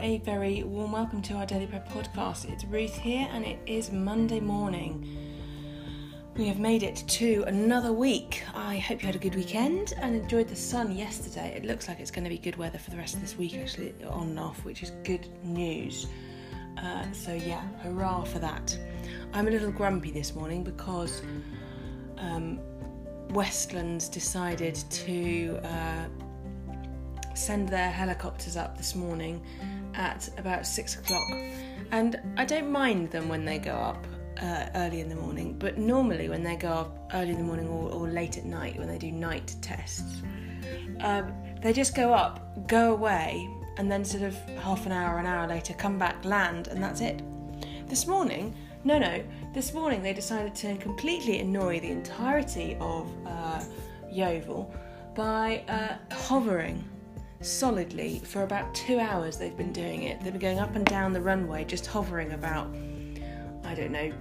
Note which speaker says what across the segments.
Speaker 1: a very warm welcome to our Daily Prayer podcast. It's Ruth here, and it is Monday morning. We have made it to another week. I hope you had a good weekend and enjoyed the sun yesterday. It looks like it's going to be good weather for the rest of this week, actually, on and off, which is good news. Uh, so, yeah, hurrah for that. I'm a little grumpy this morning because um, Westlands decided to. Uh, send their helicopters up this morning at about six o'clock. And I don't mind them when they go up uh, early in the morning, but normally when they go up early in the morning or, or late at night when they do night tests, um, they just go up, go away, and then sort of half an hour, an hour later come back, land, and that's it. This morning, no, no, this morning they decided to completely annoy the entirety of uh, Yeovil by uh, hovering solidly for about two hours they've been doing it. They've been going up and down the runway, just hovering about, I don't know,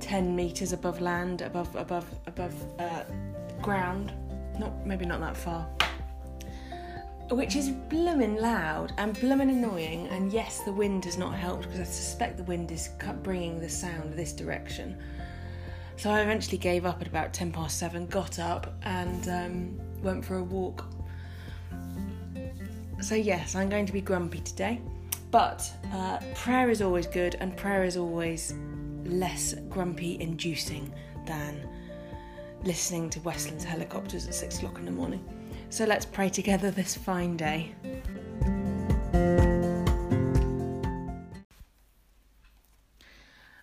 Speaker 1: 10 metres above land, above, above, above uh, ground. Not, maybe not that far. Which is blooming loud and blooming annoying, and yes, the wind has not helped because I suspect the wind is bringing the sound this direction. So I eventually gave up at about 10 past 7, got up, and um, went for a walk so, yes, I'm going to be grumpy today, but uh, prayer is always good, and prayer is always less grumpy inducing than listening to Westlands helicopters at six o'clock in the morning. So, let's pray together this fine day.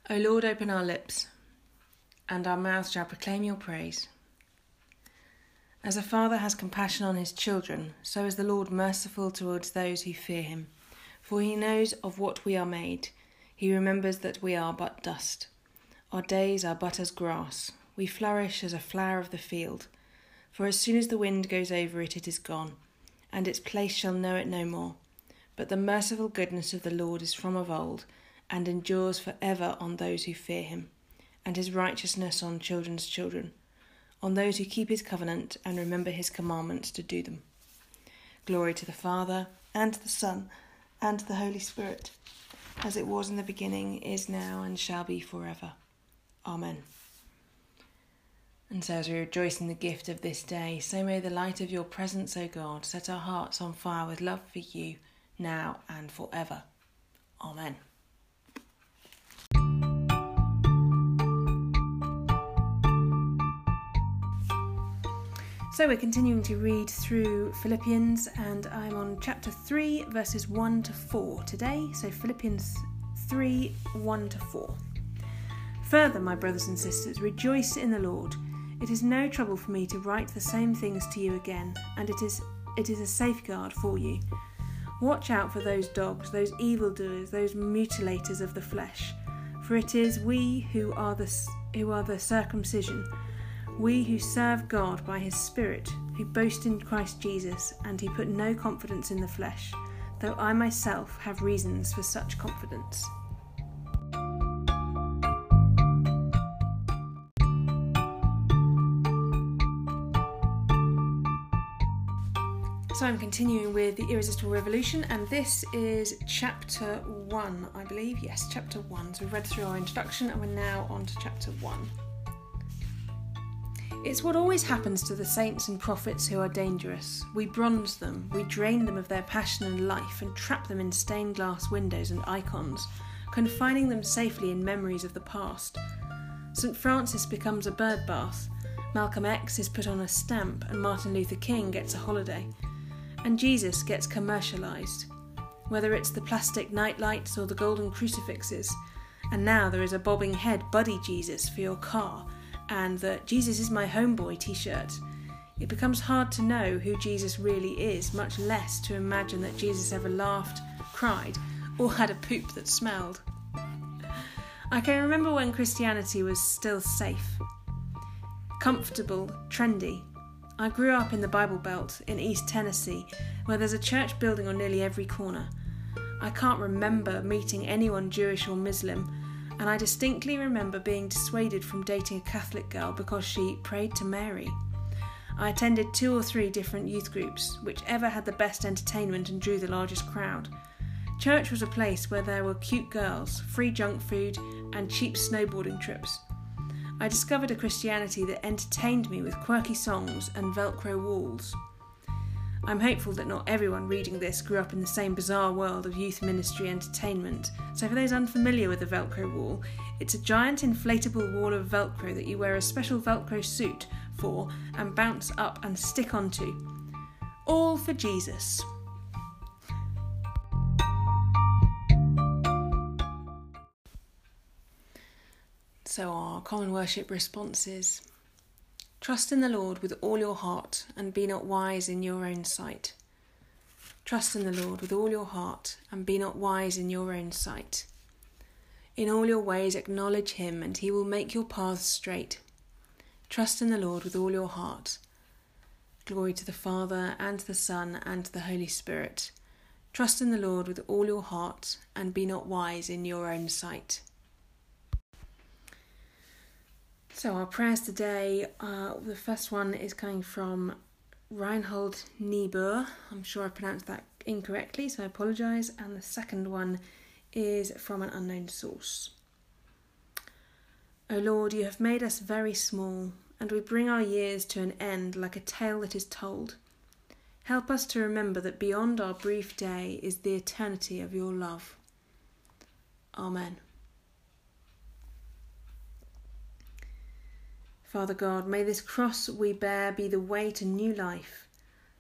Speaker 1: O Lord, open our lips, and our mouths shall proclaim your praise. As a father has compassion on his children, so is the Lord merciful towards those who fear him. For he knows of what we are made, he remembers that we are but dust. Our days are but as grass, we flourish as a flower of the field. For as soon as the wind goes over it, it is gone, and its place shall know it no more. But the merciful goodness of the Lord is from of old, and endures for ever on those who fear him, and his righteousness on children's children on those who keep his covenant and remember his commandments to do them. Glory to the Father, and to the Son, and to the Holy Spirit, as it was in the beginning, is now, and shall be forever. Amen. And so, as we rejoice in the gift of this day, so may the light of your presence, O God, set our hearts on fire with love for you, now and forever. Amen. So we're continuing to read through Philippians, and I'm on chapter 3, verses 1 to 4 today. So Philippians 3 1 to 4. Further, my brothers and sisters, rejoice in the Lord. It is no trouble for me to write the same things to you again, and it is it is a safeguard for you. Watch out for those dogs, those evildoers, those mutilators of the flesh, for it is we who are the who are the circumcision we who serve God by his Spirit, who boast in Christ Jesus, and who put no confidence in the flesh, though I myself have reasons for such confidence. So I'm continuing with The Irresistible Revolution, and this is chapter 1, I believe. Yes, chapter 1. So we've read through our introduction, and we're now on to chapter 1. It's what always happens to the saints and prophets who are dangerous. We bronze them, we drain them of their passion and life, and trap them in stained glass windows and icons, confining them safely in memories of the past. St. Francis becomes a birdbath, Malcolm X is put on a stamp, and Martin Luther King gets a holiday. And Jesus gets commercialised. Whether it's the plastic nightlights or the golden crucifixes, and now there is a bobbing head Buddy Jesus for your car and the Jesus is my homeboy t shirt, it becomes hard to know who Jesus really is, much less to imagine that Jesus ever laughed, cried, or had a poop that smelled. I can remember when Christianity was still safe, comfortable, trendy. I grew up in the Bible Belt in East Tennessee, where there's a church building on nearly every corner. I can't remember meeting anyone Jewish or Muslim and I distinctly remember being dissuaded from dating a Catholic girl because she prayed to Mary. I attended two or three different youth groups, whichever had the best entertainment and drew the largest crowd. Church was a place where there were cute girls, free junk food, and cheap snowboarding trips. I discovered a Christianity that entertained me with quirky songs and Velcro walls. I'm hopeful that not everyone reading this grew up in the same bizarre world of youth ministry entertainment, so for those unfamiliar with the Velcro wall, it's a giant inflatable wall of Velcro that you wear a special Velcro suit for and bounce up and stick onto. All for Jesus. So, our common worship responses Trust in the Lord with all your heart and be not wise in your own sight. Trust in the Lord with all your heart and be not wise in your own sight. In all your ways acknowledge him, and he will make your paths straight. Trust in the Lord with all your heart. Glory to the Father, and to the Son, and to the Holy Spirit. Trust in the Lord with all your heart, and be not wise in your own sight. So, our prayers today, uh, the first one is coming from Reinhold Niebuhr. I'm sure I pronounced that incorrectly, so I apologise. And the second one is from an unknown source. O Lord, you have made us very small, and we bring our years to an end like a tale that is told. Help us to remember that beyond our brief day is the eternity of your love. Amen. Father God, may this cross we bear be the way to new life,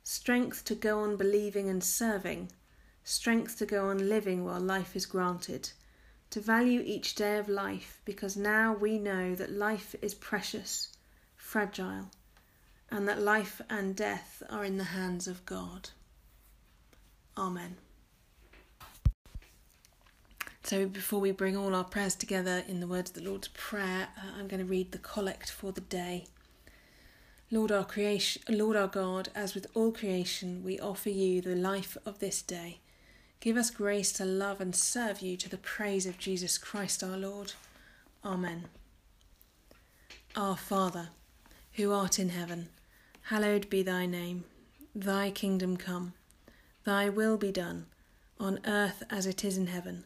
Speaker 1: strength to go on believing and serving, strength to go on living while life is granted, to value each day of life because now we know that life is precious, fragile, and that life and death are in the hands of God. Amen. So, before we bring all our prayers together in the words of the Lord's Prayer, uh, I'm going to read the collect for the day. Lord our creation, Lord our God, as with all creation, we offer you the life of this day. Give us grace to love and serve you to the praise of Jesus Christ our Lord. Amen. Our Father, who art in heaven, hallowed be thy name. Thy kingdom come, thy will be done, on earth as it is in heaven.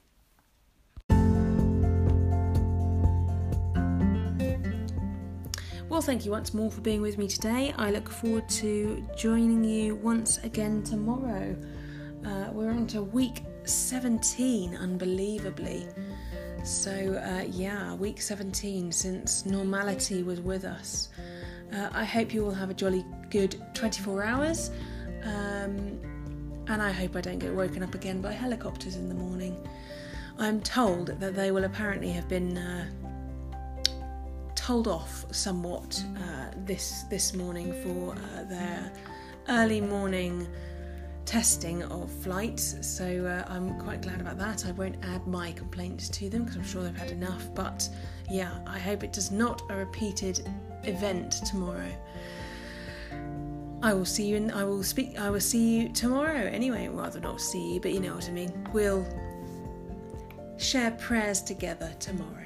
Speaker 1: Well, thank you once more for being with me today. I look forward to joining you once again tomorrow. Uh, we're on to week 17, unbelievably. So, uh, yeah, week 17 since normality was with us. Uh, I hope you all have a jolly good 24 hours. Um, and I hope I don't get woken up again by helicopters in the morning. I'm told that they will apparently have been told off somewhat uh, this this morning for uh, their early morning testing of flights, so uh, I'm quite glad about that. I won't add my complaints to them because I'm sure they've had enough, but yeah, I hope it does not a repeated event tomorrow. I will see you and I will speak I will see you tomorrow anyway, rather not see you, but you know what I mean. We'll share prayers together tomorrow.